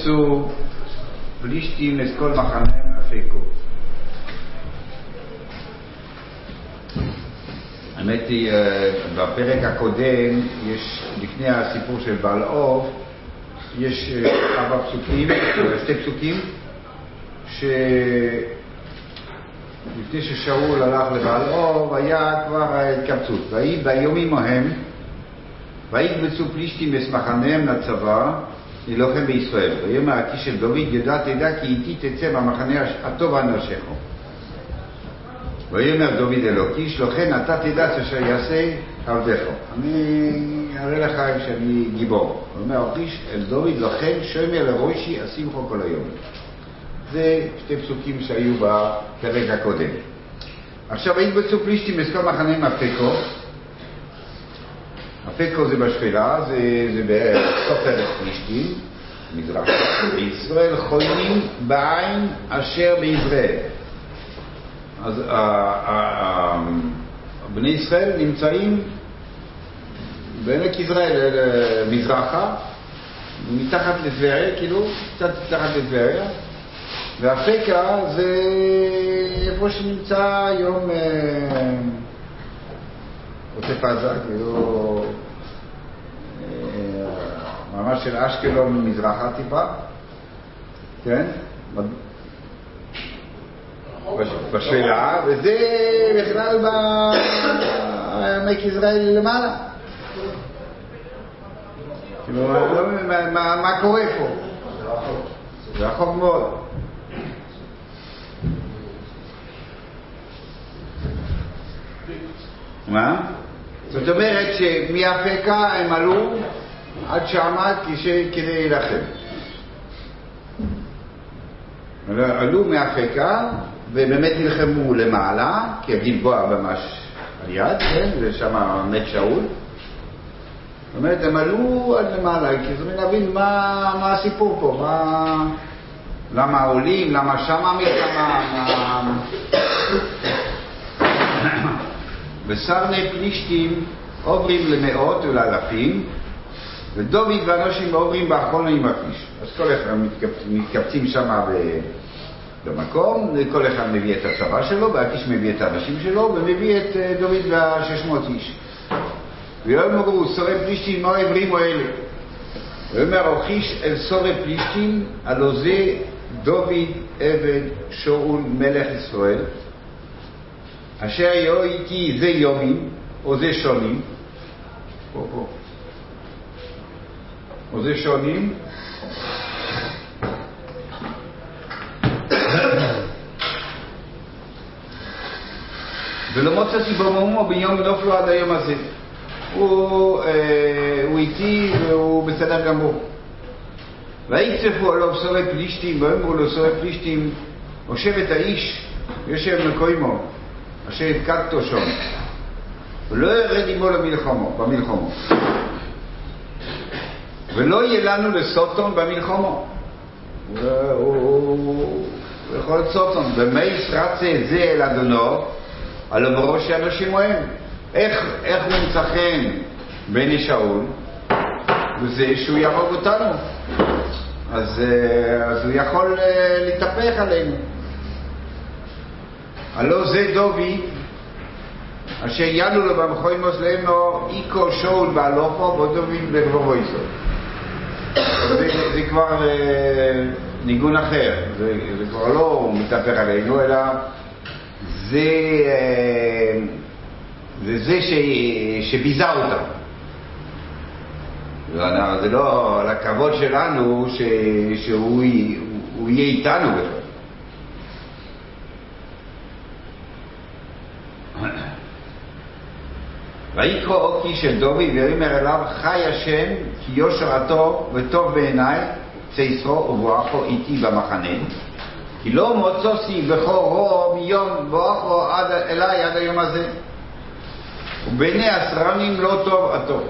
עשו פלישתים את כל מחניהם אפיקו. האמת היא, אה, בפרק הקודם, יש, לפני הסיפור של בעל עוף, יש אה, ארבע פסוקים, שתי פסוקים, שלפני ששאול הלך לבעל עוף, היה כבר התקבצות. ויהי ביומים ההם, ויקבצו פלישתים את מחניהם לצבא, להילחם בישראל. ויאמר הקיש של דוד, ידע תדע כי איתי תצא במחנה הטוב אנשיכו. ויאמר דוד אלו קיש, לכן אתה תדע אשר יעשה עבדך. אני אראה לך שאני גיבור. אומר הקיש אל דוד, לכן שומר לראשי אשימכו כל היום. זה שתי פסוקים שהיו בפרק הקודם. עכשיו ויקבצו פלישתים כל מחנה אפקו. אפקו זה בשפלה, זה, זה פרק פלישתים, מזרח. בישראל חולמים בעין אשר בישראל. אז בני ישראל נמצאים בעמק יזרעאל, מזרחה, מתחת לטבריה, כאילו, קצת מתחת לטבריה, והפקה זה איפה שנמצא היום עוטף עזה, כאילו, ממש של אשקלון מזרחה טיפה, כן? בשאלה, וזה בכלל בעמק יזרעאל למעלה. כאילו, לא מה קורה פה. זה רחוק מאוד. מה? זאת אומרת שמאפקה הם עלו עד שמה כדי להילחם. עלו מאפקה ובאמת נלחמו למעלה, כי הגלבוע ממש על יד, כן? ושם מת שאול. זאת אומרת, הם עלו עד למעלה, כי צריכים להבין מה, מה הסיפור פה, מה... למה עולים, למה שם המלחמה, מה... וסרני פלישתים עוברים למאות ולאלפים, ודוד ואנשים עוברים באחרון עם הכביש. אז כל אחד מתקבצים שם במקום, כל אחד מביא את הצבא שלו, והכיש מביא את האנשים שלו, ומביא את דוד והשש מאות איש. ויאמרו סורי פלישתים מה עברים אלה? ויאמר אוכיש אל סורי פלישתים, הלא זה דוד עבד שאול מלך ישראל, אשר יהיו איתי זה יומים, או זה שונים, פה, פה. או זה שונים, ולא מצאתי במומו ביום נופלו עד היום הזה. הוא, אה, הוא איתי והוא בסדר גמור. ויצפו עליו סורי פלישתים, ואמרו לו סורי פלישתים, הושב את האיש, יושב מקוימו, אשר התקדתו שם, ולא ירד עמו למלחמו, במלחמו. ולא יהיה לנו לסוטון במלחמו. הוא יכול להיות סוטון. ומי שרצה זה אל אדונו, הלא בראש האנשים הם. איך, הוא נמצא חן בני שאול? וזה שהוא יהרוג אותנו. אז, אז הוא יכול להתהפך עלינו. הלא זה דובי, אשר ינו לו במחוימוס לאמנו איקו שאול בהלוכו ודובים בגבובו איסו. זה, זה כבר אה, ניגון אחר, זה, כבר לא מתהפך עלינו, אלא זה אה, זה, זה ש, שביזה אותם. זה לא על הכבוד שלנו ש, שהוא הוא יהיה איתנו בכלל. ויקרא אוקי של דובי ויאמר אליו חי השם כי יושר הטוב וטוב בעיניי צייסרו ובואכו איתי במחנה. כי לא מוצוסי בכורו מיום בואכו אליי עד היום הזה. ובעיני הסרנים לא טוב הטוב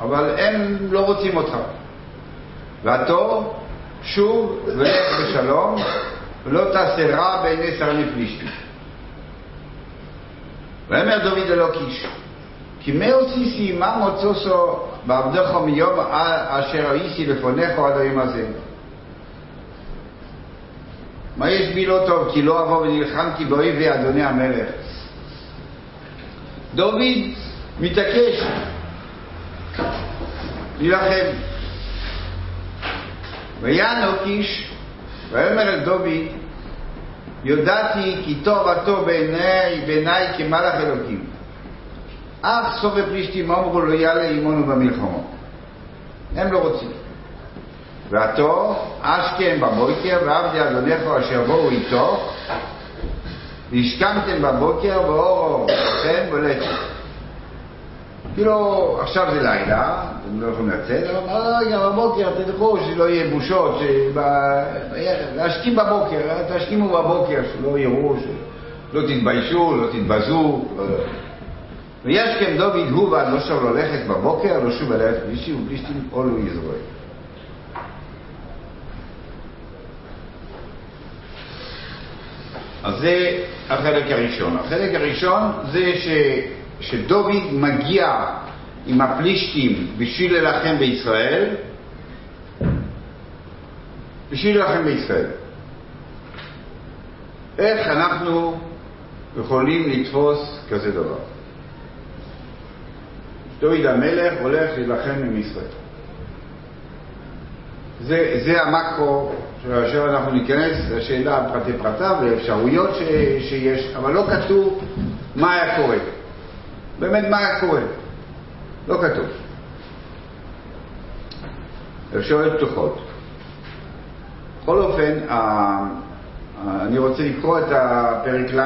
אבל הם לא רוצים אותך. והטוב שוב ולך בשלום ולא תעשה רע בעיני סרני פלישתים ואומר דוד אלוקיש כי מי הוציסי מה מוצוסו בעבדך מיום אשר הייתי לפונך עד היום הזה מה יש בי לא טוב? כי לא אבוא ונלחמתי באויבי אדוני המלך. דוד מתעקש להילחם. ויענוק איש, ויאמר אל דוד, יודעתי כי טוב בעיניי, בעיניי כמלאך אלוקים. אך סובב פלישתים אמרו לא יעלה עמנו במלחמות. הם לא רוצים. ועתו אשכם בבוקר ועבדי אדונך אשר בואו איתו והשכמתם בבוקר ואורו לכם בולטת. כאילו, עכשיו זה לילה, אתם לא יכולים לצאת, אבל רגע, בבוקר תלכו, שלא יהיה בושות, להשכים בבוקר, תשכימו בבוקר, שלא יראו, שלא תתביישו, לא תתבזו. וישכם דוד הוא שוב ללכת בבוקר, לא שוב ללכת פלישי ופלישתים עולו יזרועי. אז זה החלק הראשון. החלק הראשון זה ש, שדוד מגיע עם הפלישתים בשביל להילחם בישראל, בשביל להילחם בישראל. איך אנחנו יכולים לתפוס כזה דבר? דוד המלך הולך להילחם עם ישראל. זה, זה המקרו כאשר אנחנו ניכנס לשאלה פרטי פרטיו ואפשרויות ש, שיש, אבל לא כתוב מה היה קורה. באמת מה היה קורה. לא כתוב. אפשרויות פתוחות. בכל אופן, אני רוצה לקרוא את הפרק ל'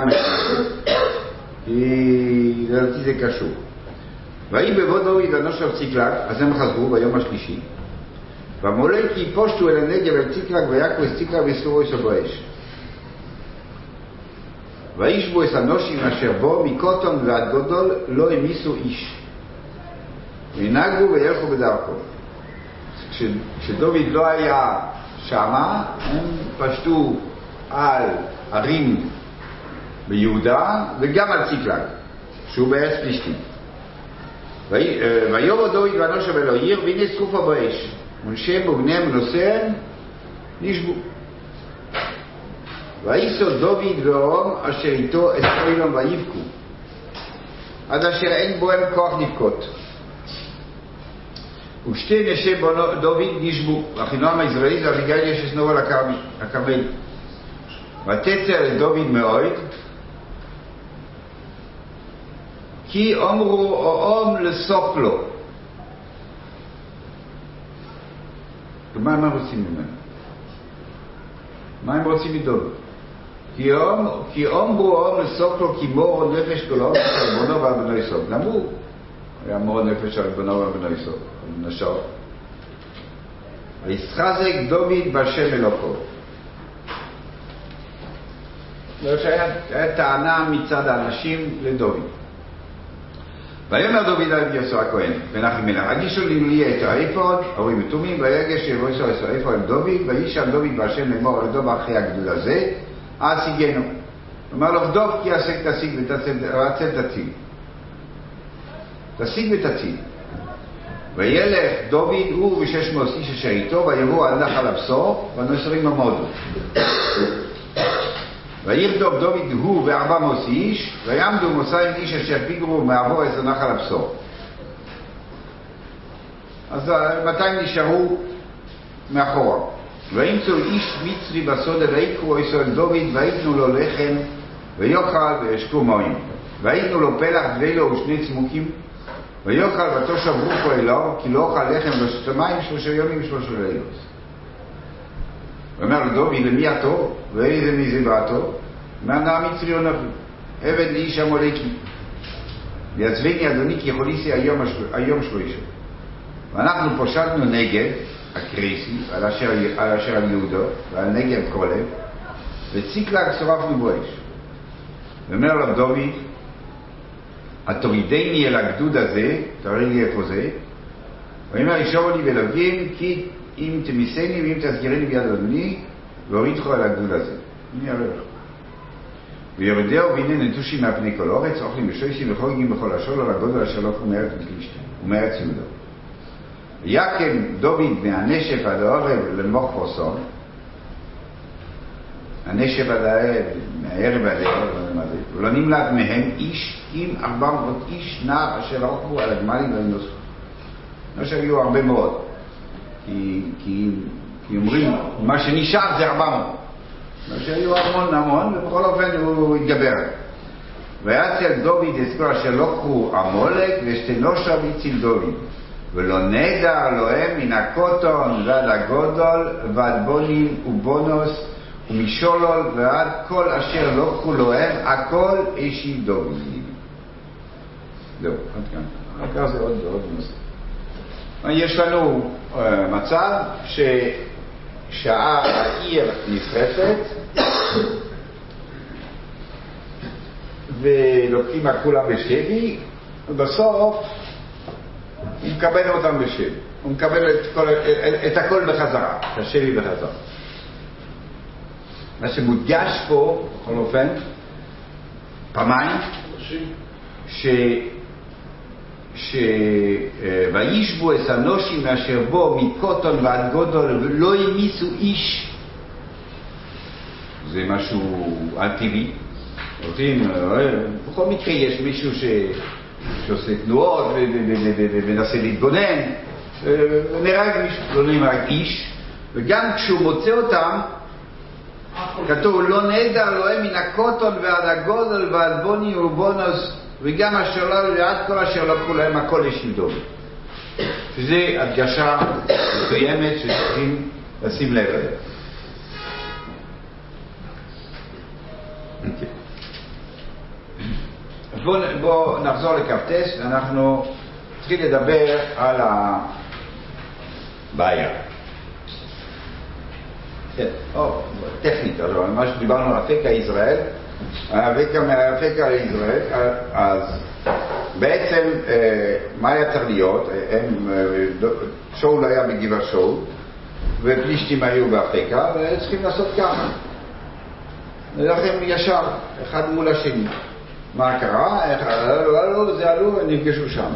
כי לדעתי זה קשור. ויהי בבוא דוד על ציקלג, אז הם חזרו ביום השלישי. והמולקי פושטו אל הנגב אל ציקלג ויקו את ציקלג וסורו איסו באש. וישבו את הנושים אשר בו מקוטון ועד גודול לא המיסו איש. וינהגו וילכו בדרכו. כשדוד לא היה שמה, הם פשטו על ערים ביהודה וגם על ציקלג, שהוא בארץ פלישתים. ויאמר דוד ואנושיו אל העיר והנה שרופו באש. ונשם ובניהם נושאיהם נשבו. וייסו דוד ואורם אשר איתו את אוילום ויבכו עד אשר אין בו הם כוח לבכות. ושתי נשי דוד נשבו, ואחינועם הישראלי זה אביגיל יש אסנור על הכרמל. ותצר לדוד מאוד, כי אומרו אום לסוף לו. מה הם רוצים ממנו? מה הם רוצים מדוד? כי אומרו אום לסוף לו כי מור נפש כל האום של ריבונו ועל בנו יסוד. גם הוא היה מור נפש על ריבונו ועל בנו יסוד. נשאר. וישחזק דוד בהשם אלוקו. היה טענה מצד האנשים לדוד. ויאמר דוד על יוסו הכהן, ונחם מלך, הגישו לי את האפוד, ההורים מתומים, ויגש יבוא יסו יסו האפוד דוד, וישם דוד בהשם לאמור לדוב אחרי הגדול הזה, אז השיגנו. אמר לו, דוב כי עסק תשיג ותצל תציל. תשיג ותציל. וילך דוד הוא ושש מאות איש אשר איתו, ויבואו על נחל הבשור, והנוצרים עמודו. וירדוף דוד הוא וארבע מאות איש, ויעמדו מוסיים איש אשר פיגרו מעבור עשר נחל הבשור. אז 200 נשארו מאחורה. וימצאו איש מצרי בסודה ויקחו איסו אל דוד ויתנו לו לחם ויאכל וישקו מים. ויתנו לו פלח דבילו ושני צמוקים ויאכל ותושב רוחו אליו כי לא אוכל לחם ושתה מים שלושה ימים ושלושה לילות. ואומר לדוד, למי עתו? ואיזה מי זה בעתו? מהנע מצרי אנוכי, עבד לאיש המולקי. ויעצבני אדוני כי יכוליסי היום, שלושה. ואנחנו פושטנו נגב, הקריסי, על אשר, על אשר על יהודו, ועל נגב כולב, וציקלג שרפנו בו אש. ואומר לו דוד, התורידני אל הגדוד הזה, תראי לי איפה זה, ויאמר ישור לי ולווים, כי אם תמיסני ואם תסגירני ביד אדוני, והורידך על הגדוד הזה. אני אראה לך. ויורדהו והנה נטושים מהפני כל אורץ, אוכלים בשויסים וחוגגים בכל השול על הגודל אשר לא פלישתים ומארץ יהודו. ויקם דוד מהנשף עד העורב למוך פרסון, הנשב עד הערב, מהערב עד הערב, לא ולא נמלט מהם איש עם ארבע מאות איש נער אשר ערכו על הגמלים והנוסחו. לא שהיו הרבה מאוד, כי, כי, כי אומרים, מה שנשאר זה ארבע מאות. לא שהיו המון המון, ובכל אופן הוא התגבר. ויצל דוד אשר לא קחו עמולק ושתנושה והציל דוד. ולא נדר להם מן הקוטון ועד הגודל ועד בונים ובונוס ומשולול ועד כל אשר לא קחו להם הכל אישי דוד. זהו, עד כאן. אחר כך זה עוד נושא. יש לנו מצב שהעיר נשרפת ולוקחים את כולם בשבי, ובסוף הוא מקבל אותם בשבי. הוא מקבל את, כל, את, את הכל בחזרה, את השבי בחזרה. מה שמודגש פה, בכל אופן, פעמיים, ש... ש... וישבו את הנושים מאשר בו מקוטון ועד גודל ולא המיסו איש. זה משהו על-טבעי. הולכים, בכל מקרה יש מישהו ש... שעושה תנועות ומנסה להתגונן, נהרג מישהו, לא נהרג איש, וגם כשהוא מוצא אותם, כתוב, לא נדע אלוהים מן הקוטון ועד הגודל ועד בוני ובונוס וגם אשר לא ועד כל אשר לא לקחו להם הכל יש לדאוג. שזה הדגשה מסוימת שצריכים לשים לב אליה. אז בואו בוא נחזור לקפטס, ואנחנו צריכים לדבר על הבעיה. כן, או, טכנית, אז מה שדיברנו על אפקה ישראל, הרקע מהרקע לישראל, אז בעצם מה היה צריך להיות? הם, שאול היה בגבעה שאול, ופלישתים היו באפקה, והיו צריכים לעשות ככה. ולכן ישר, אחד מול השני. מה קרה? עלו, עלו, זה עלו, נפגשו שם.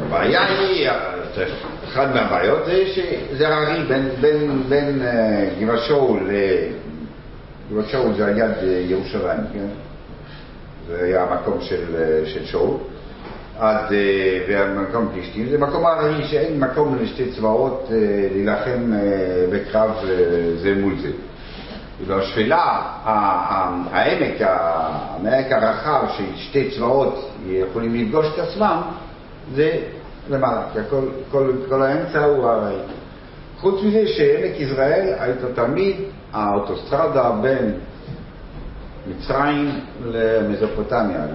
הבעיה היא, אחת מהבעיות זה שזה הררי בין, בין, בין גבעת שאול, גבעת זה על יד ירושלים, כן? זה היה המקום של, של שאול, עד, והמקום פלישתים, זה מקום הררי שאין מקום לשתי צבאות להילחם בקרב זה מול זה. והשפלה, העמק, העמק הרחב ששתי צבאות יכולים לפגוש את עצמם, זה למעלה, כי הכל, כל, כל האמצע הוא הרי. חוץ מזה שעמק יזרעאל הייתה תמיד האוטוסטרדה בין מצרים למזופוטמיה,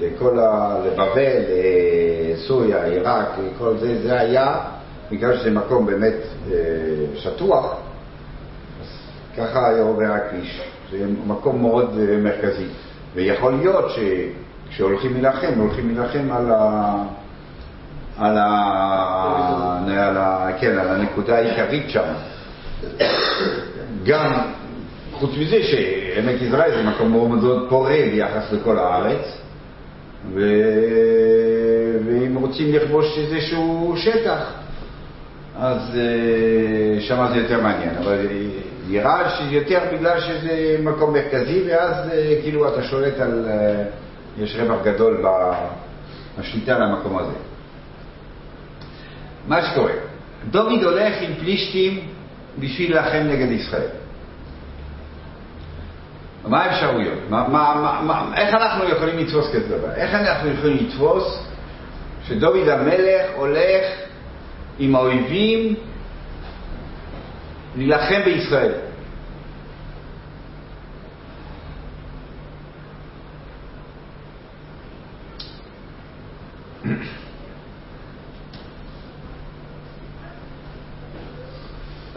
לכל ה... לבבל, לסוריה, עיראק, כל זה, זה היה, בגלל שזה מקום באמת שטוח, ככה היה עובר הכביש, זה מקום מאוד מרכזי. ויכול להיות שכשהולכים להילחם, הולכים להילחם על ה... על, ה... על, ה... כן, על הנקודה העיקרית שם. גם, חוץ מזה שעמק יזרעאל זה מקום מאוד מאוד פורה ביחס לכל הארץ, ו... ואם רוצים לכבוש איזשהו שטח, אז שם זה יותר מעניין. אבל נראה שיותר בגלל שזה מקום מרכזי, ואז כאילו אתה שולט על... יש רווח גדול בשליטה על המקום הזה. מה שקורה, דוד הולך עם פלישתים בשביל להילחם נגד ישראל. מה האפשרויות? מה, מה, מה, איך אנחנו יכולים לתפוס כזה דבר? איך אנחנו יכולים לתפוס שדוד המלך הולך עם האויבים להילחם בישראל?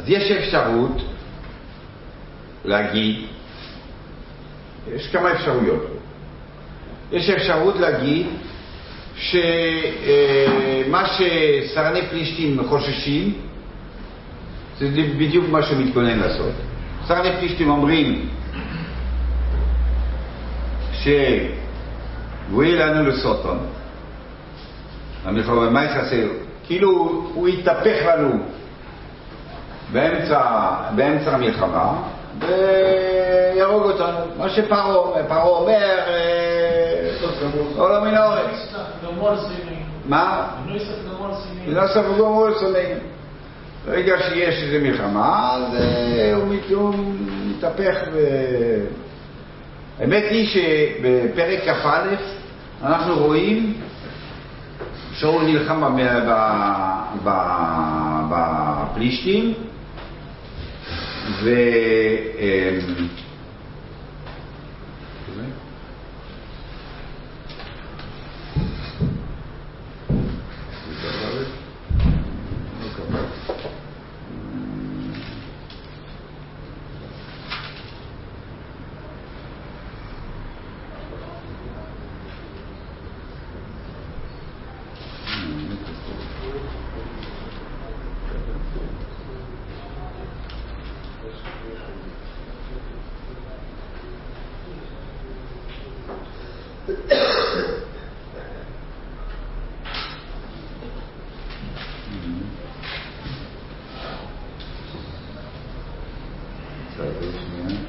אז יש אפשרות להגיד, יש כמה אפשרויות. יש אפשרות להגיד שמה שסרני פלישתים חוששים זה בדיוק מה שמתכונן לעשות. סרני פלישתים אומרים שגוי לנו לסוטון, מה יחסר? כאילו הוא יתהפך לנו באמצע, באמצע המלחמה ויהרוג אותנו, מה שפרעה אומר. פרעה אומר, אה, עולה מן האורץ. מה? לא ספר גמור לשונאים. ברגע שיש איזו מלחמה, אז אה, הוא מת- הוא מתהפך. האמת היא שבפרק כ"א אנחנו רואים שאול נלחם בפלישתים ו... אמ, בסדר, שנייה.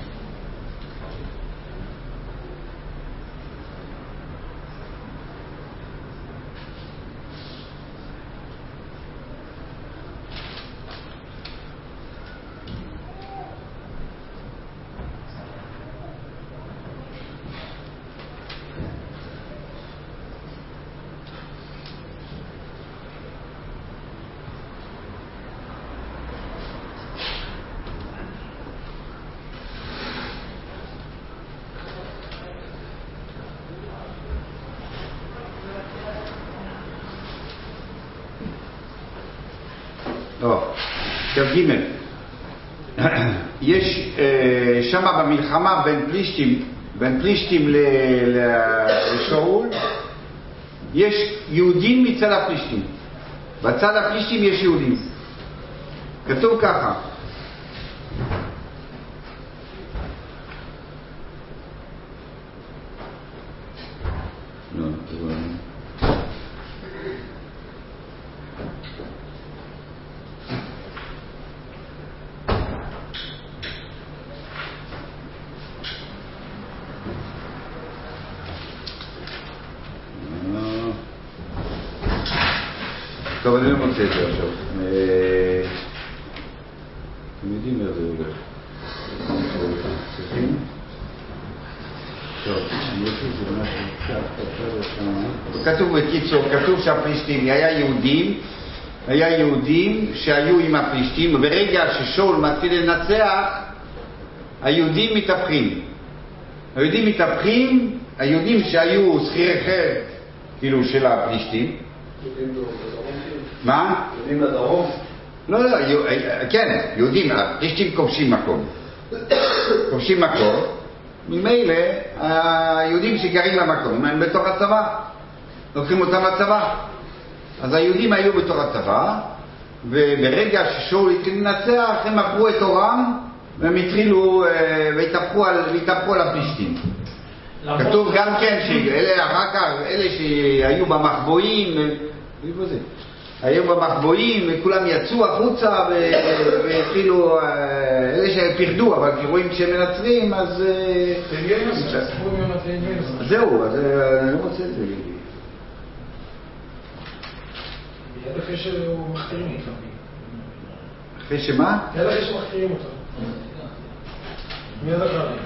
לא, כ"ג. יש אה, שמה במלחמה בין פלישתים, בין פלישתים לשאול, יש יהודים מצד הפלישתים. בצד הפלישתים יש יהודים. כתוב ככה, לא, זה לא... אה. טוב, אני לא מוצא את זה עכשיו. אה, אתם יודעים איך זה הולך. צריכים? טוב, אני רוצה זה משהו קצת יותר שם. כתוב בקיצור, כתוב שהפלישתים, היה יהודים, היה יהודים שהיו עם הפלישתים, וברגע ששאול מתחיל לנצח, היהודים מתהפכים. היהודים מתהפכים, היהודים שהיו שכירי חרב, כאילו של הפלישתים, מה? יודעים לדרום? לא, לא, יו- אה, כן, יהודים, הפלישתים כובשים מקום. כובשים מקום, ממילא היהודים שגרים במקום הם בתוך הצבא, לוקחים אותם לצבא. אז היהודים היו בתוך הצבא, וברגע ששאול התחיל לנצח, הם עברו את אורם, והם התחילו, אה, והתהפכו על, על הפלישתים. כתוב גם כן שאלה אחר כך, אלה שהיו במחבואים, אה? היו במחבואים וכולם יצאו החוצה והתחילו, אה, אלה שפחדו, אבל רואים שהם מנצרים אז... אה, אז זהו, אז אה, אני לא מוצא את זה. אחרי שמה? מיד אחרי שמחקרים אותם. מיד אחרי.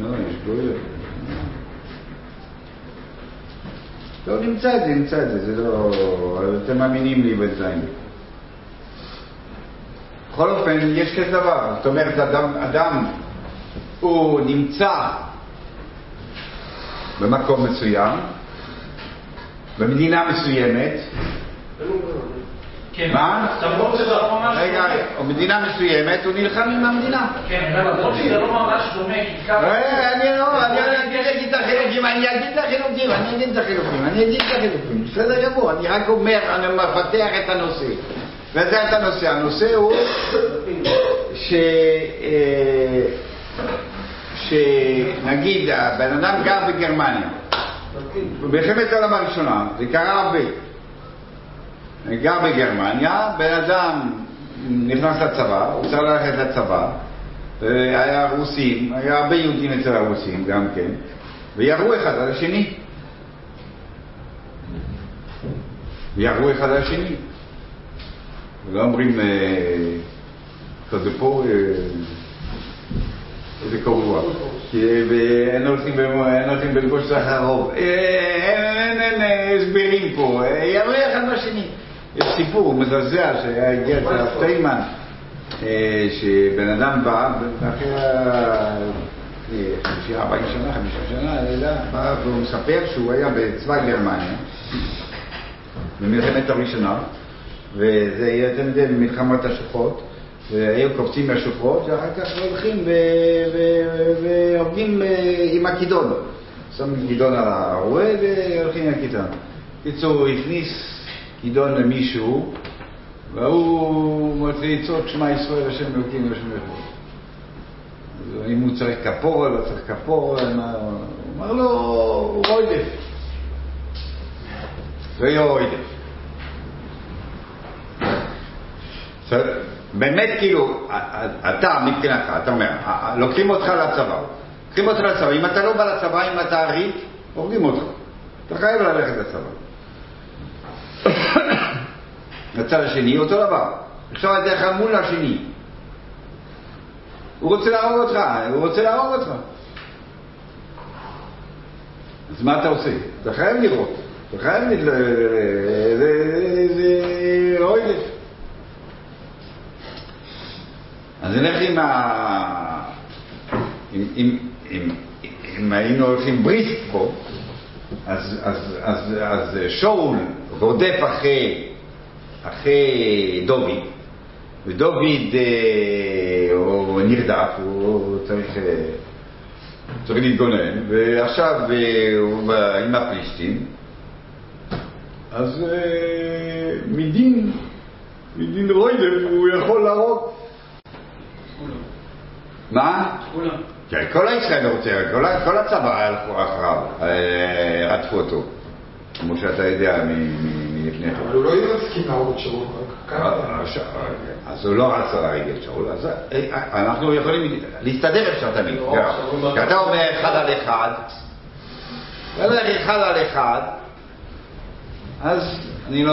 לא, יש גויות. לא, נמצא את זה, נמצא את זה, זה לא... אתם מאמינים לי בינתיים. בכל אופן, יש כזה דבר, זאת אומרת, אדם, אדם הוא נמצא במקום מסוים, במדינה מסוימת, כן. מה? למרות שזה לא ממש רגע, מדינה מסוימת, הוא נלחם עם המדינה. כן, למרות שזה לא ממש דומה, כי ככה... אה, אני לא, אני אני אגיד את חילופים, אני אגיד את החילופים, אני אגיד את החילופים, אני אגיד את החילופים, בסדר גמור, אני רק אומר, אני מפתח את הנושא. וזה את הנושא, הנושא הוא ש... אה, שנגיד הבן אדם גר בגרמניה, במלחמת העולם הראשונה, זה קרה הרבה. גר בגרמניה, בן אדם נכנס לצבא, הוא צריך ללכת לצבא, היה רוסים, היה הרבה יהודים אצל הרוסים גם כן, וירו אחד על השני. וירו אחד על השני. לא אומרים, כזה פה, איזה קבוע. ואין הולכים בלבוש סחר רוב. אין הסברים פה, ירו אחד בשני. יש סיפור מזעזע שהגיע אצל הרב שטיינמן, שבן אדם בא, אחרי חמישה, ארבעים שנה, חמישה שנה, אני יודע, בא והוא מספר שהוא היה בצבא גרמניה, במלחמת הראשונה, וזה היה זה במלחמת השוחות, והיו קופצים מהשוחות, ואחר כך הולכים והורגים עם הכידון. שמים כידון על הרועה והולכים עם הכידון. בקיצור, הוא הכניס כידון למישהו, והוא מתחיל לצעוק שמע ישראל השם אלוקים והשם אלוקים. אם הוא צריך כפור לא צריך כפור, הוא אמר לו, רוידף. זה יהיה רוידף. באמת כאילו, אתה מבחינתך, אתה אומר, לוקחים אותך לצבא, לוקחים אותך לצבא, אם אתה לא בא לצבא, אם אתה עריק, הורגים אותך. אתה חייב ללכת לצבא. לצד השני אותו דבר. עכשיו אתה יכול מול השני. הוא רוצה להרוג אותך, הוא רוצה להרוג אותך. אז מה אתה עושה? אתה חייב לראות. אתה חייב ל... זה אוילף. אז נלך עם ה... אם, היינו הולכים בריסק פה, אז שאול רודף אחרי, אחרי דוד, ודוד אה, הוא נרדף, הוא צריך, צריך להתגונן, ועכשיו אה, הוא עם הפלישתים, אז אה, מדין, מדין רוידף הוא יכול להרוג. מה? כולם. כן, כל הישראל רוצה, כל, כל הצבא הלכו אחריו, רדפו אותו, כמו שאתה יודע מלפני כן. אבל הוא לא הסכים להרוג את שאול. אז הוא לא רצה להרוג את שאול, אז אנחנו יכולים להסתדר אפשר תמיד. כי אתה אומר אחד על אחד, אחד על אחד, אז אני לא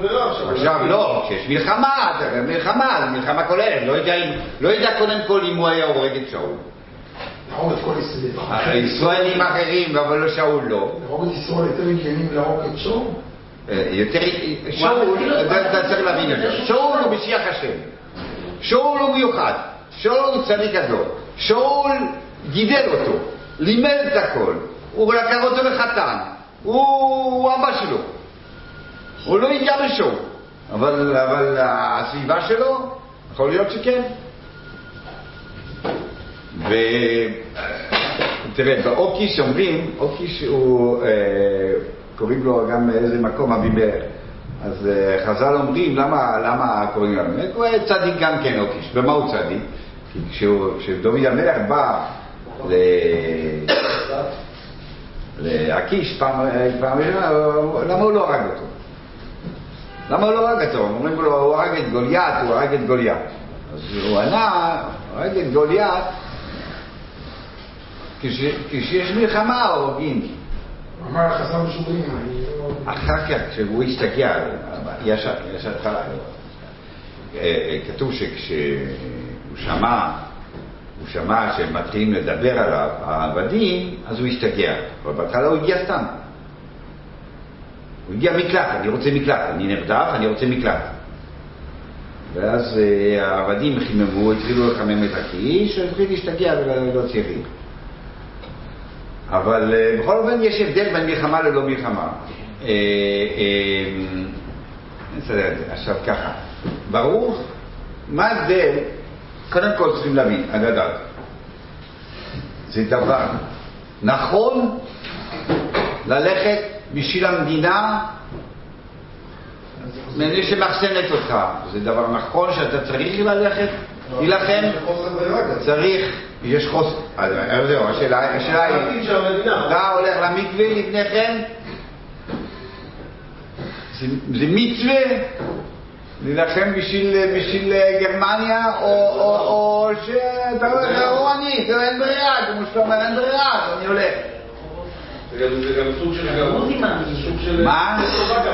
ברירה עכשיו. עכשיו לא, כשיש מלחמה, מלחמה, מלחמה כוללת, לא יודע, לא יודע קודם כל אם הוא היה הורג את שאול. להרוג את כל ישראל. הישראלים אחרים, אבל לא שאול לא. להרוג את ישראל יותר הגיוני מלהרוג את שאול? יותר, שאול, אתה צריך להבין את זה, שאול הוא משיח השם. שאול הוא מיוחד, שאול הוא צדיק גדול. שאול גידל אותו, לימד את הכל, הוא לקח אותו לחתן, הוא אבא שלו. הוא לא הגיע לשור, אבל, אבל הסביבה שלו, יכול להיות שכן. ותראה, באוקיש אומרים, אוקיש הוא, אה, קוראים לו גם איזה מקום אביבר. אז אה, חז"ל אומרים, למה, למה קוראים לו? הוא היה צדיק גם כן אוקיש. במה הוא צדיק? כי כשדוד המלך בא ל... להקיש פעם, פעם ראשונה, למה הוא לא הרג אותו? למה הוא לא הרג אותו? אומרים לו, הוא הרג את גוליית, הוא הרג את גוליית. אז הוא ענה, הרג את גוליית, כשיש מלחמה הורגים. אמר חז"ל משוגעים, אני לא... אחר כך, כשהוא השתגע, יש יש התחלה. אה, כתוב שכשהוא שמע, הוא שמע שהם מתחילים לדבר עליו, העבדים, אז הוא השתגע. אבל בהתחלה הוא הגיע סתם. הוא הגיע מקלט, אני רוצה מקלט, אני נרדף, אני רוצה מקלט. ואז אה, העבדים חיממו, התחילו לחמם את הקיש, והתחיל להשתגע ולהוציא ריב. אבל אה, בכל אופן יש הבדל בין מלחמה ללא מלחמה. נסדר את זה. עכשיו ככה, ברור, מה ההבדל? קודם כל צריכים להבין, לדעת. זה דבר נכון ללכת בשביל המדינה מפני שמחסנת אותך. זה דבר נכון שאתה צריך ללכת, להילחם, צריך, יש חוסר, אז אז זהו, השאלה השאלה היא, אתה הולך למקווה לפני כן, זה זה מצווה להילחם בשביל בשביל גרמניה, או או- או שאתה הולך לאורנית, אין ברירה, כמו שאתה אומר, אין ברירה, אז אני הולך. זה גם- זה סוג של... גם- זה סוג של... מה? טובה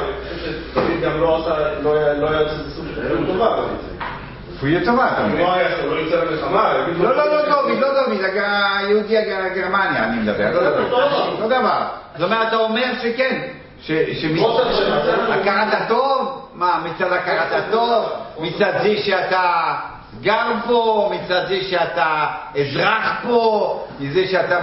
גם, לא עשה, לא היה לא זה סוג של טובה. זה. כפויי טובה, אתה הוא מבין? לא הוא לא יצא למלחמה, לא, לא, לא דוד, לא דוד, הג- היהודי הג- גרמניה אני מדבר, לא דבר. זאת אומרת, אתה אומר שכן, הכרת הטוב, מה, מצד הכרת הטוב, מצד זה שאתה גר פה, מצד זה שאתה אזרח פה, מזה שאתה...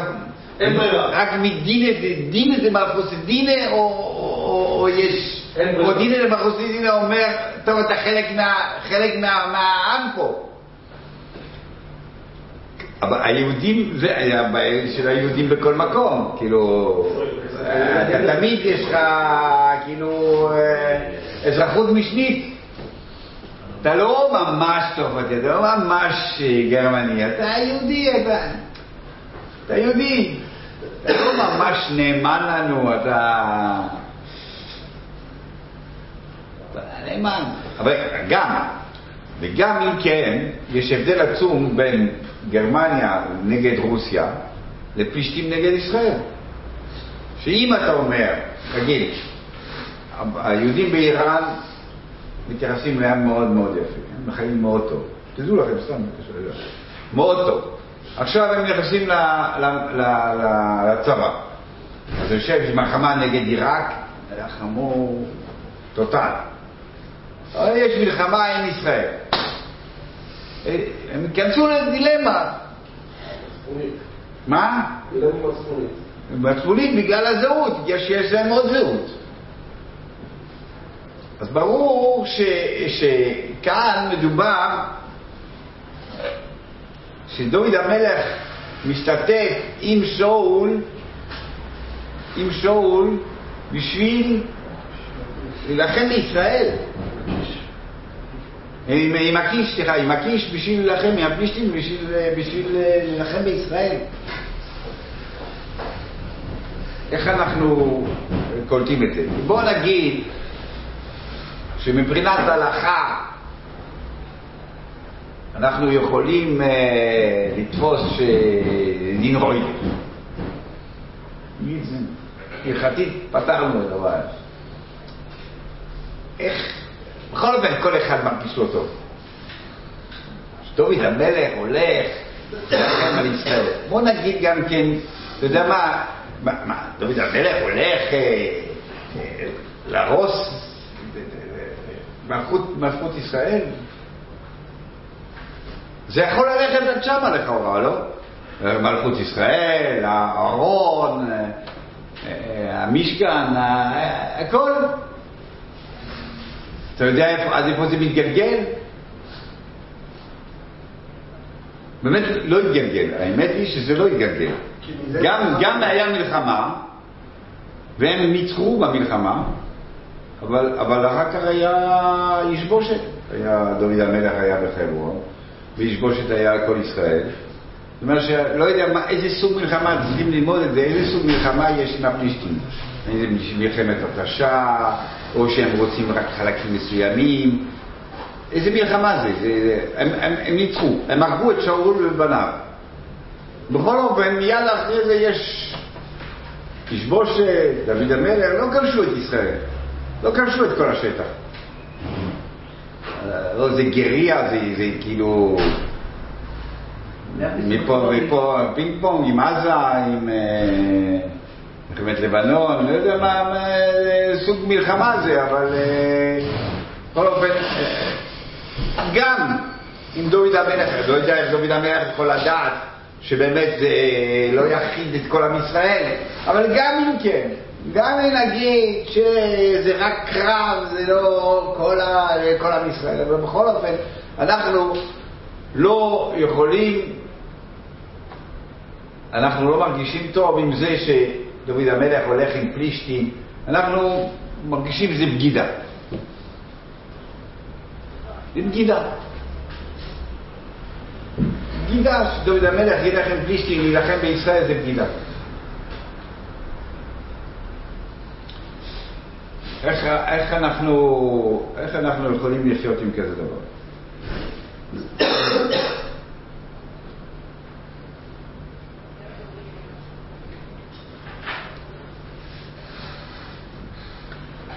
רק מדינא דינא זה מלכוס דינא, או- או או יש... אין ברירה. או דינא למלכוס דינא אומר, טוב, אתה חלק מה- חלק מה- מהעם פה. אבל היהודים, זה היה הבעיה של היהודים בכל מקום, כאילו, אתה תמיד יש לך, כאילו, אה, אזרחות משנית. אתה לא ממש צרפתי, אתה לא ממש גרמני, אתה יהודי, אתה, אתה יהודי. אתה לא ממש נאמן לנו, אתה... אתה נאמן. אבל גם, וגם אם כן, יש הבדל עצום בין גרמניה נגד רוסיה לפלישתים נגד ישראל. שאם אתה אומר, תגיד, היהודים באיראן מתייחסים לעם מאוד מאוד יפה, הם חיים מאוד טוב. תדעו לכם, סתם, מאוד טוב. עכשיו הם נכנסים לצבא. אז יושב, יש מלחמה נגד עיראק, לחמו טוטל. יש מלחמה עם ישראל. הם ייכנסו לדילמה. מה? דילמה מצפונית. מצפונית בגלל הזהות, יש, יש להם עוד זהות. אז ברור ש, שכאן מדובר שדוד המלך משתתף עם שאול, עם שאול, בשביל להילחם בישראל. עם, עם הקיש, סליחה, עם הקיש בשביל להילחם, עם הפלישתים בשביל, בשביל להילחם בישראל. איך אנחנו קולטים את זה? בואו נגיד שמבחינת הלכה אנחנו יכולים אה, לתפוס שדין רועי. הלכתית פתרנו את הבעיה. איך, בכל אופן כל אחד מרגיש לא טוב. דוד המלך הולך להילחם על ישראל. בוא נגיד גם כן, אתה יודע מה, מה, דוד המלך הולך אה, אה, להרוס מלכות, מלכות ישראל? זה יכול ללכת עד שמה לכאורה, לא? מלכות ישראל, הארון, אה, אה, המשכן, אה, הכל. אתה יודע איפה, עד איפה זה מתגלגל? באמת לא התגלגל, האמת היא שזה לא התגלגל. גם, גם היה מלחמה, והם ניצחו במלחמה, אבל, אבל אחר כך היה ישבושת. היה, דוד המלך היה בחברון, וישבושת היה על כל ישראל. זאת אומרת שלא יודע מה, איזה סוג מלחמה, צריכים ללמוד את זה, איזה סוג מלחמה יש עם הפלישתים. מלחמת התשה, או שהם רוצים רק חלקים מסוימים. איזה מלחמה זה? זה הם, הם, הם ניצחו, הם הרגו את שאול ובניו. בכל אופן, מיד אחרי זה יש תשבושת, דוד המלך, לא כבשו את ישראל, לא כבשו את כל השטח. לא, זה גריה, זה, זה כאילו... מפה ופה פינג פונג עם עזה, עם אה, מלחמת לבנון, לא יודע מה, מה סוג מלחמה זה, אבל אה, בכל אופן, אה, גם עם דוד המלך, לא יודע איך דוד המלך יכול לדעת שבאמת זה לא יכחיד את כל עם ישראל, אבל גם אם כן, גם אם נגיד שזה רק קרב, זה לא כל, ה, כל עם ישראל, אבל בכל אופן, אנחנו לא יכולים, אנחנו לא מרגישים טוב עם זה שדוד המלך הולך עם פלישתים, אנחנו מרגישים שזה בגידה. זה בגידה. בגידה שדוד המלך ילך עם פלישתים להילחם בישראל זה בגידה. איך, איך, אנחנו, איך אנחנו יכולים לחיות עם כזה דבר?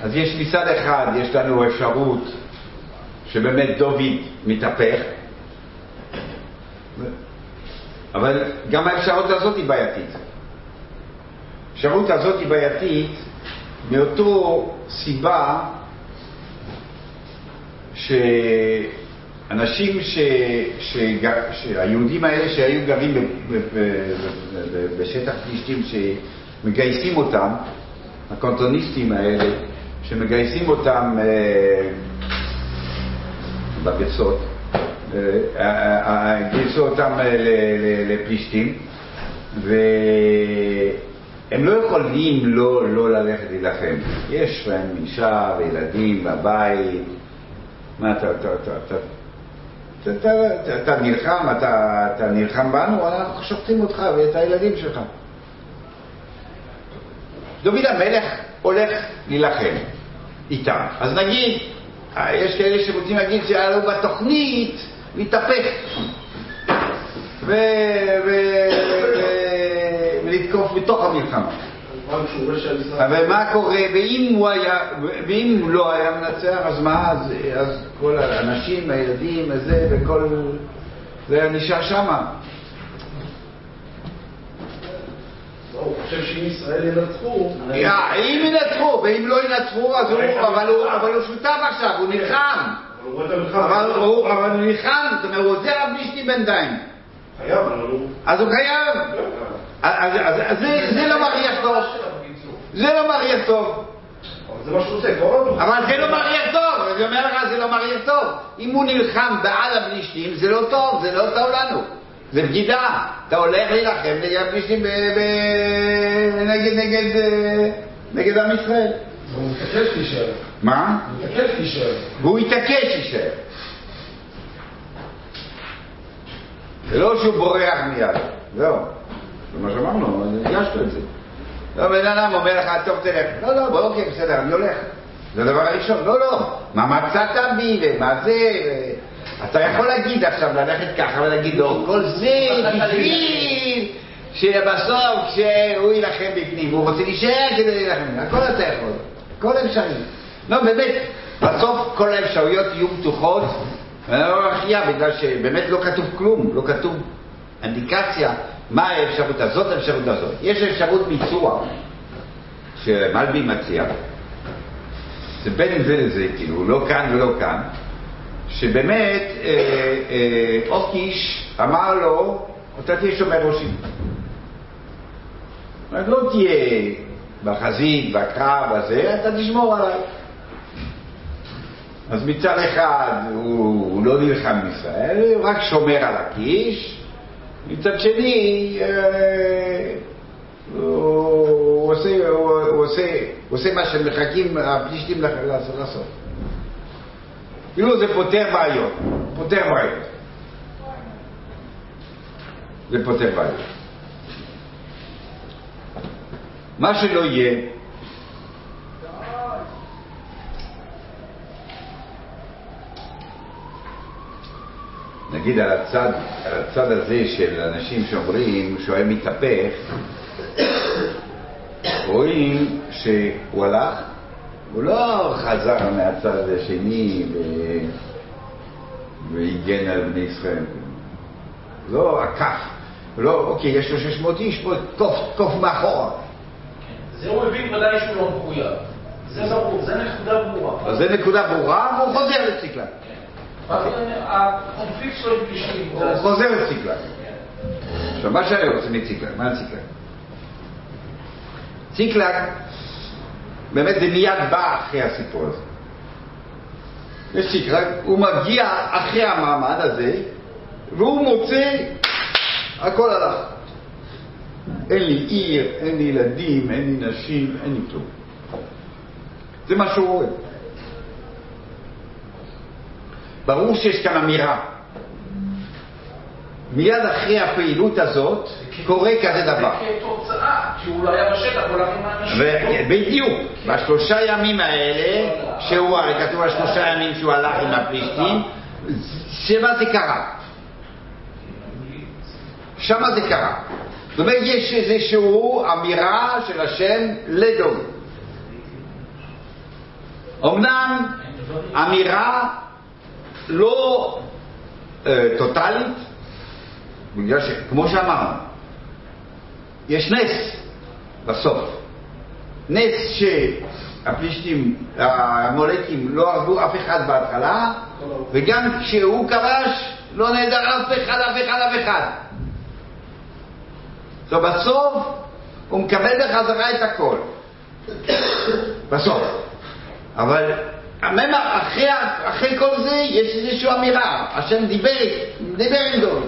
אז יש מצד אחד, יש לנו אפשרות שבאמת דוד מתהפך, אבל גם האפשרות הזאת היא בעייתית. האפשרות הזאת היא בעייתית מאותו סיבה שאנשים, ש... שג... שהיהודים האלה שהיו גרים. בשטח פלישתים שמגייסים אותם, הקונטוניסטים האלה, שמגייסים אותם אה, בביצות, אה, אה, גייסו אותם לפלישתים, והם לא יכולים לא, לא ללכת להילחם. יש להם אישה וילדים בבית, מה אתה, אתה, אתה, אתה, אתה, אתה, אתה נלחם, אתה, אתה נלחם בנו, אנחנו שופטים אותך ואת הילדים שלך. דוד המלך הולך להילחם איתם. אז נגיד, יש כאלה שרוצים להגיד לו בתוכנית להתהפך. ולתקוף בתוך המלחמה. אבל מה קורה, ואם הוא, היה, ואם הוא לא היה מנצח, אז מה, אז, אז כל האנשים, הילדים, הזה, וכל... זה היה נשאר שמה. הוא חושב שאם ישראל ינצחו... אם ינצחו, ואם לא ינצחו, אז הוא... אבל הוא שותף עכשיו, הוא נלחם. אבל הוא נלחם, זאת אומרת, הוא עוזר הפלישתי בינתיים. חייב, אבל הוא... אז הוא חייב. אז זה לא מריח טוב. זה לא מריח טוב. זה מה שהוא עושה, אבל זה לא מריח טוב, אני אומר לך, זה לא מריח טוב. אם הוא נלחם בעד הפלישתים, זה לא טוב, זה לא טוב לנו. זה בגידה. אתה הולך להילחם נגד הפלישתים נגד, נגד, נגד עם ישראל. הוא מתעקש להישאר. מה? הוא מתעקש להישאר. והוא התעקש להישאר. זה לא שהוא בורח מיד, זהו. זה מה שאמרנו, הגשת את זה. לא, בן אדם אומר לך, טוב, תלך. לא, לא, בוא, אוקיי, בסדר, אני הולך. זה הדבר הראשון. לא, לא. מה מצאת בי ומה זה? אתה יכול להגיד עכשיו, ללכת ככה ולהגיד לו, כל זה בשביל שבסוף כשהוא יילחם בפנים, הוא רוצה להישאר כדי להילחם, הכל אתה יכול, הכל אפשרי. לא, באמת, בסוף כל האפשרויות יהיו פתוחות, ואני לא מכריע בגלל שבאמת לא כתוב כלום, לא כתוב אינדיקציה מה האפשרות הזאת, האפשרות הזאת. יש אפשרות ביצוע שמלבי מציע, זה בין זה לזה, כאילו, לא כאן ולא כאן. שבאמת אה, אה, אוקיש אמר לו, אתה תהיה שומר ראשים. לא תהיה בחזית, בקרב הזה, אתה תשמור עליי. אז מצד אחד הוא, הוא לא נלחם בישראל, הוא רק שומר על הקיש, מצד שני אה, הוא, עושה, הוא, הוא, עושה, הוא עושה מה שמחכים הפלישתים לעשות. כאילו זה פותר בעיות, פותר בעיות. זה פותר בעיות. מה שלא יהיה, נגיד על הצד, על הצד הזה של אנשים שאומרים שהוא היה מתהפך, רואים שהוא הלך הוא לא חזר מהצד השני ו... והגן על בני ישראל. לא עקף. לא, אוקיי, יש לו 600 איש, בוא תקוף, תקוף מאחורה. זה הוא הבין ודאי שהוא לא מחויב. זה ברור, זה נקודה ברורה. אז זה נקודה ברורה, והוא חוזר לציקלג. הקונפליקט שלו עם פלישתים. הוא חוזר לציקלג. עכשיו, מה שאני רוצה מציקלג, מה ציקלג? ציקלג באמת זה מיד בא אחרי הסיפור הזה. יש תקרה, הוא מגיע אחרי המעמד הזה, והוא מוצא, הכל הלך. אין לי עיר, אין לי ילדים, אין לי נשים, אין לי כלום. זה מה שהוא רואה. ברור שיש כאן אמירה. מיד אחרי הפעילות הזאת קורה כזה דבר. כתוצאה, שהוא לא היה בשטח, הוא הלך עם האנשים. ו- בדיוק, בשלושה ימים האלה, שהוא, הרי כתוב על שלושה ימים שהוא הלך עם הפלישתים, שמה זה קרה? שמה זה קרה. זאת אומרת, יש איזושהי אמירה של השם לדוד. אמנם אמירה לא אה, טוטאלית, בגלל שכמו שאמרנו, יש נס בסוף. נס שהפלישתים, המולקים, לא הרגו אף אחד בהתחלה, וגם כשהוא כבש, לא נהדר אף אחד, אף אחד, אף אחד. אז בסוף הוא מקבל בחזרה את הכל. בסוף. אבל אחרי, אחרי כל זה יש איזושהי אמירה. השם דיבר, דיבר עם דוד.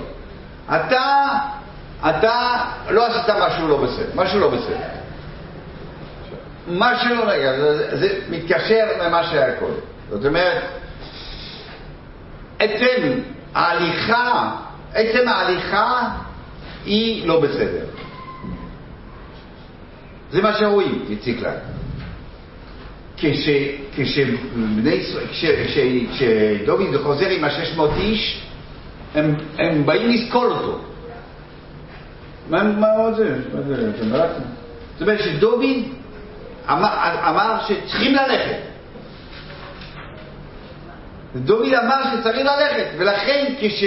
אתה, אתה לא עשית משהו לא בסדר, משהו לא בסדר. שלא רגע, זה, זה מתקשר למה שהיה קודם. זאת אומרת, עצם ההליכה, עצם ההליכה היא לא בסדר. זה מה שרואים, כש, כש, כשדוד חוזר עם השש מאות איש, הם, הם באים לסקול אותו. מה, מה עוד זה? מה זה? אתם ראיתם? זאת אומרת שדוד אמר, אמר שצריכים ללכת. דוד אמר שצריך ללכת, ולכן כש...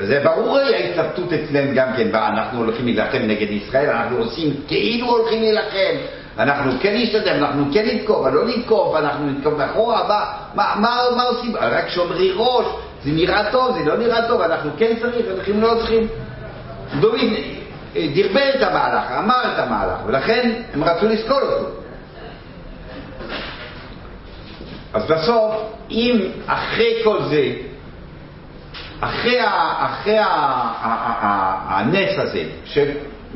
זה ברור ההתלבטות אצלם גם כן, אנחנו הולכים להילחם נגד ישראל, אנחנו עושים כאילו הולכים להילחם, אנחנו כן נשתדל, אנחנו כן נתקוף, אבל לא נתקוף, אנחנו נתקוף מאחורה, מה, מה, מה, מה עושים? רק שומרי ראש, זה נראה טוב, זה לא נראה טוב, אנחנו כן צריך, אנחנו לא צריכים. דוד דרבן את המהלך, אמר את המהלך, ולכן הם רצו לסקול אותו. אז בסוף, אם אחרי כל זה, אחרי, ה, אחרי ה, ה, ה, ה, הנס הזה, ש,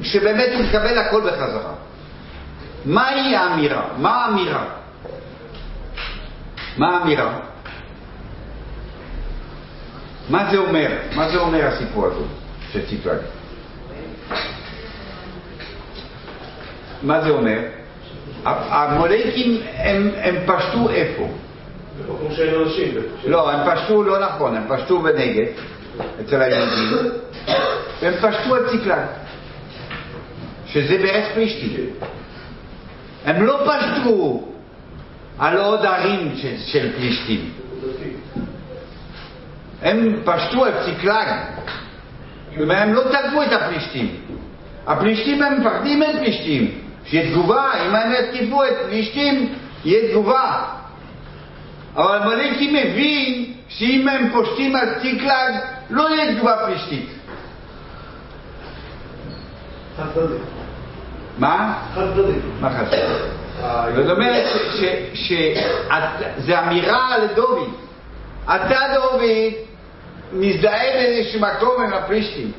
שבאמת הוא מקבל הכל בחזרה, מהי האמירה? מה האמירה? מה האמירה? מה זה אומר? מה זה אומר הסיפור הזה ציפלג? מה זה אומר? המולקים הם, הם פשטו איפה? במקום שאין אנשים. לא, הם פשטו לא נכון, הם פשטו בנגד, אצל היהודים, והם פשטו את ציקלג, שזה בארץ פלישתים. הם לא פשטו על עוד ערים של, של פלישתים. הם פשטו את ציקלג, והם לא תקפו את הפלישתים. הפלישתים הם מפחדים את פלישתים. שיהיה תגובה, אם הם יתקיפו את פלישתים, יהיה תגובה. אבל מלאקי מבין שאם הם פושטים על ציקלג, לא יהיה תגובה פלישתית. מה? מה חשוב? זאת אומרת שזה אמירה לדוד. אתה דוד מזדהה מקום עם הפלישתים.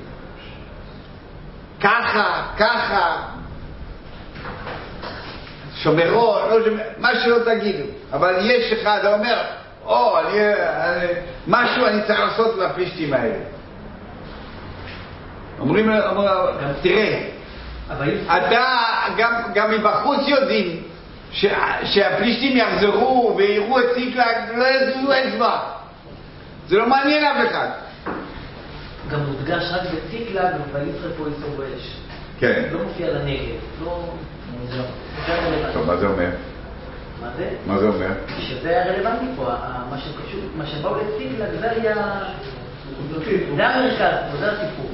ככה, ככה, שומרו, לא שומר, מה שלא תגידו. אבל יש אחד האומר, או, אני, אני, משהו אני צריך לעשות לפלישתים האלה. אומרים, אומרים תראה, אתה, גם, גם מבחוץ יודעים ש, שהפלישתים יחזרו ויראו את ציקלג, לא יזוזו אצבע. זה לא מעניין אף אחד. גם מודגש רק בציקלג, ויצחק פה איסור באש. כן. לא מופיע לנגב. לא... טוב, מה זה אומר? מה זה? מה זה אומר? שזה היה רלוונטי פה, מה שקשור, מה שבאו לציקלג, זה היה... זה המרכז, זה הסיפור.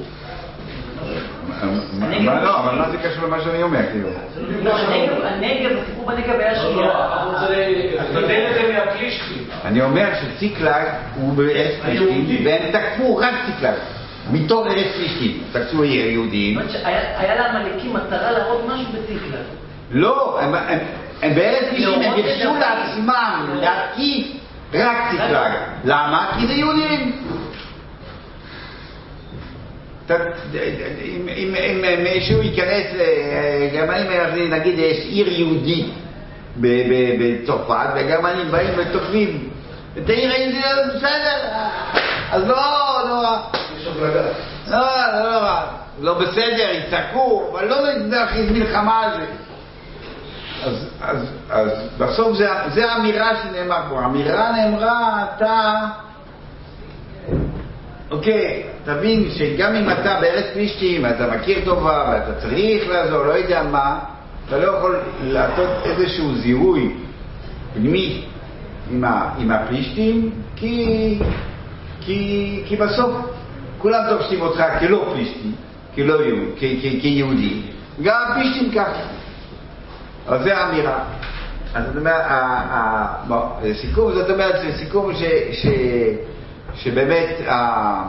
מה- לא, אבל מה זה קשור למה שאני אומר, כאילו? לא, הנגב, הסיפור בנגב היה שנייה. קיבל את זה מהפלישתים. אני אומר שציקלג הוא בארץ פלישתים, והם תקפו רק ציקלג. מתוך ארץ פלישתים. תקפו יהודים. היה לעמלקים מטרה להראות משהו בציקלג. לא, הם- בארץ פלישתים, הם ביקשו לעצמם להתקיף רק ציקלג. למה? כי זה יהודים. אם, אם, אם מישהו ייכנס, גרמנים, נגיד יש עיר יהודית בצרפת, והגרמנים באים ותוקפים העיר היהודית, בסדר, אז לא נורא. יש הבלגה. לא, לא נורא. לא בסדר, יצעקו, אבל לא להכריז מלחמה על זה. אז, אז, אז בסוף זה האמירה שנאמר פה. האמירה נאמרה, אתה... אוקיי, תבין שגם אם אתה בארץ פלישתים, אתה מכיר טובה ואתה צריך לעזור, לא יודע מה, אתה לא יכול לעשות איזשהו זיהוי פנימי עם, ה, עם הפלישתים, כי, כי, כי בסוף כולם תופסים אותך כלא פלישתי, כלא יהוד, כ, כ, כיהודי, גם הפלישתים ככה. אז זו האמירה. אז זאת אומרת, סיכום, זאת אומרת, זה סיכום ש... ש שבאמת אה,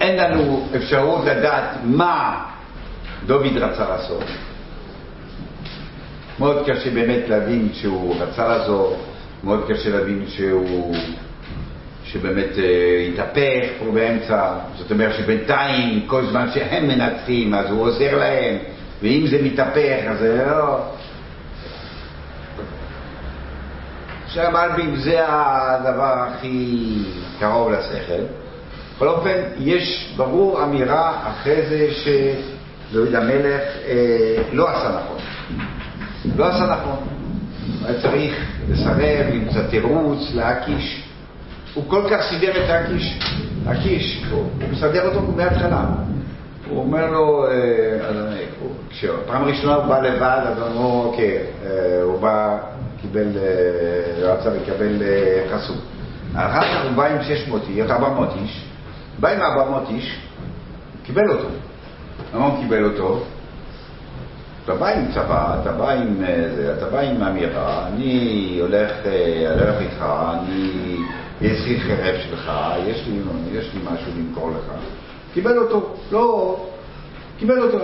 אין לנו אפשרות לדעת מה דוד רצה לעשות. מאוד קשה באמת להבין שהוא רצה לעזור, מאוד קשה להבין שהוא, שבאמת אה, התהפך פה באמצע, זאת אומרת שבינתיים כל זמן שהם מנצחים אז הוא עוזר להם, ואם זה מתהפך אז זה לא... שהמלבים זה הדבר הכי קרוב לשכל. בכל אופן, יש ברור אמירה אחרי זה שדוד המלך אה, לא עשה נכון. לא עשה נכון. היה צריך לסרב, למצוא תירוץ, להקיש. הוא כל כך סידר את הקיש, הקיש, הוא, הוא מסדר אותו מההתחלה. הוא אומר לו, אה, כשפעם ראשונה הוא בא לבד, אז הוא אומר, אוקיי, אה, הוא בא קיבל, רצה לקבל אה, חסות. אחר כך הוא בא עם 600 איש, 400 איש, בא עם 400 איש, קיבל אותו. למה הוא קיבל אותו? אתה בא עם צבא, אתה בא עם אה, אתה בא עם אמירה, אני הולך, הולך איתך, אני, לי חרב שלך, יש לי, יש לי משהו למכור לך. קיבל אותו, לא, קיבל אותו.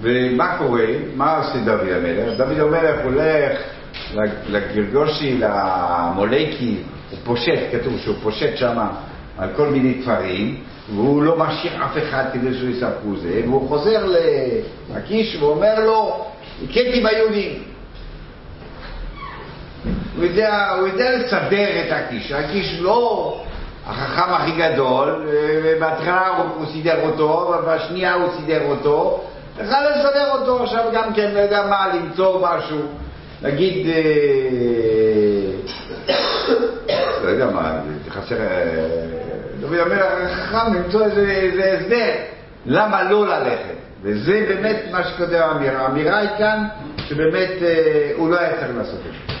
ומה קורה? מה עושה דוד המלך? דוד המלך הולך לגרגושי, למולקי, הוא פושט, כתוב שהוא פושט שם על כל מיני דברים, והוא לא משאיר אף אחד כדי שהוא יספרו זה, והוא חוזר לקיש ואומר לו, הכיתי ביהודים. הוא יודע, הוא יודע לסדר את הקיש, הקיש לא החכם הכי גדול, ובהתחלה הוא סידר אותו, ובשנייה הוא סידר אותו, צריך לסדר אותו עכשיו גם כן, לא יודע מה, למצוא משהו. נגיד, אה, לא יודע מה, חסר, דוד המלך חכם למצוא איזה הסבר, למה לא ללכת. וזה באמת מה שכותב האמירה. האמירה היא כאן שבאמת אה, הוא לא היה צריך לעשות את זה.